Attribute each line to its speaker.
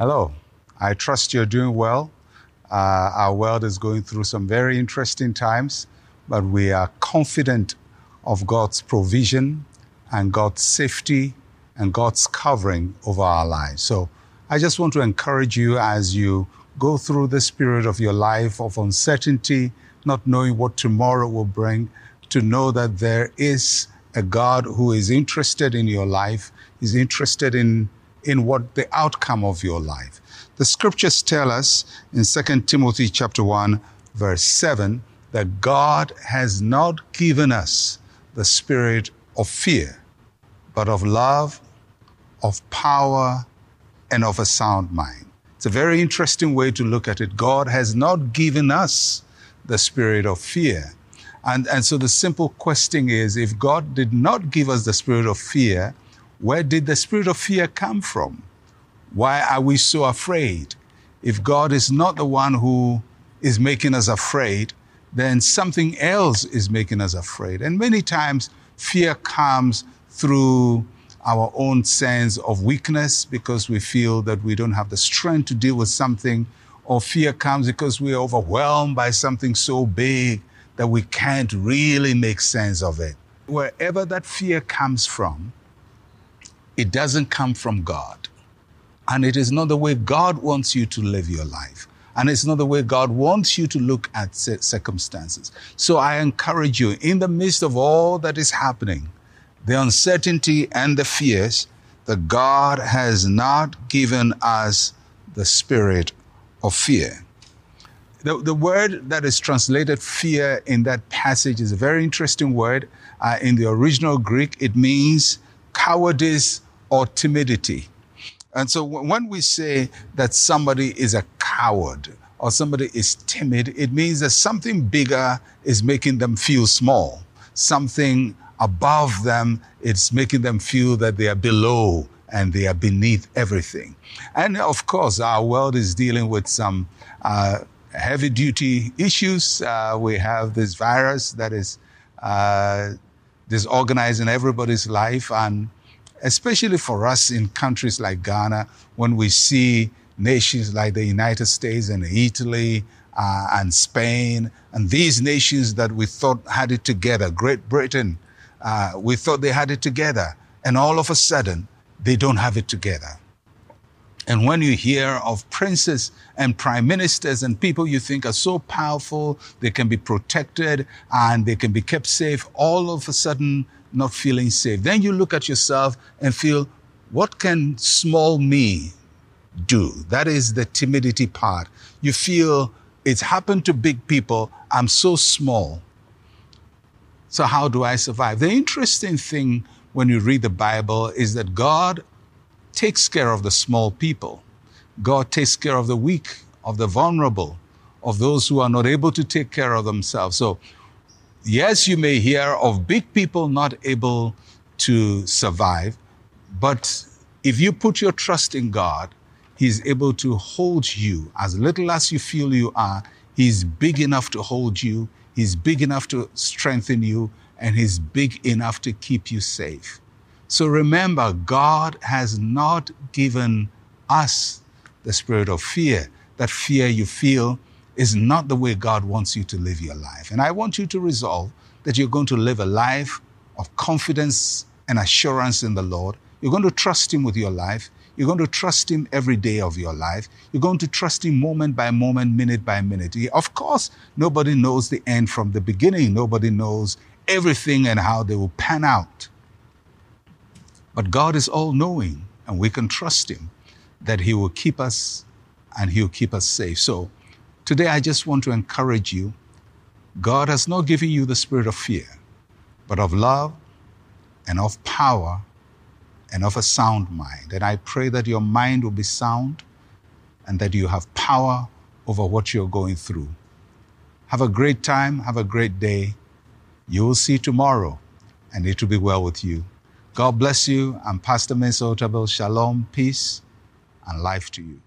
Speaker 1: Hello. I trust you're doing well. Uh, our world is going through some very interesting times, but we are confident of God's provision and God's safety and God's covering over our lives. So I just want to encourage you as you go through this period of your life of uncertainty, not knowing what tomorrow will bring, to know that there is a God who is interested in your life, is interested in, in what the outcome of your life. The scriptures tell us in 2 Timothy chapter 1, verse 7, that God has not given us the spirit of fear, but of love, of power, and of a sound mind. It's a very interesting way to look at it. God has not given us the spirit of fear. And, and so the simple question is if God did not give us the spirit of fear, where did the spirit of fear come from? Why are we so afraid? If God is not the one who is making us afraid, then something else is making us afraid. And many times fear comes through our own sense of weakness because we feel that we don't have the strength to deal with something, or fear comes because we're overwhelmed by something so big that we can't really make sense of it. Wherever that fear comes from, it doesn't come from God. And it is not the way God wants you to live your life. And it's not the way God wants you to look at circumstances. So I encourage you, in the midst of all that is happening, the uncertainty and the fears, that God has not given us the spirit of fear. The, the word that is translated fear in that passage is a very interesting word. Uh, in the original Greek, it means cowardice or timidity. And so when we say that somebody is a coward or somebody is timid, it means that something bigger is making them feel small. Something above them, it's making them feel that they are below and they are beneath everything. And of course, our world is dealing with some uh, heavy duty issues. Uh, we have this virus that is uh, disorganizing everybody's life, and especially for us in countries like Ghana, when we see nations like the United States and Italy uh, and Spain, and these nations that we thought had it together, Great Britain, uh, we thought they had it together, and all of a sudden, they don't have it together. And when you hear of princes and prime ministers and people you think are so powerful, they can be protected and they can be kept safe, all of a sudden not feeling safe. Then you look at yourself and feel, what can small me do? That is the timidity part. You feel it's happened to big people. I'm so small. So, how do I survive? The interesting thing when you read the Bible is that God takes care of the small people. God takes care of the weak, of the vulnerable, of those who are not able to take care of themselves. So, yes, you may hear of big people not able to survive, but if you put your trust in God, He's able to hold you as little as you feel you are. He's big enough to hold you. He's big enough to strengthen you and He's big enough to keep you safe. So remember, God has not given us the spirit of fear. That fear you feel is not the way God wants you to live your life. And I want you to resolve that you're going to live a life of confidence and assurance in the Lord. You're going to trust Him with your life. You're going to trust Him every day of your life. You're going to trust Him moment by moment, minute by minute. Of course, nobody knows the end from the beginning. Nobody knows everything and how they will pan out. But God is all knowing, and we can trust Him that He will keep us and He'll keep us safe. So today I just want to encourage you God has not given you the spirit of fear, but of love and of power and of a sound mind. And I pray that your mind will be sound and that you have power over what you're going through. Have a great time. Have a great day. You will see tomorrow, and it will be well with you. God bless you. I'm Pastor Mensa Otabil. Shalom, peace, and life to you.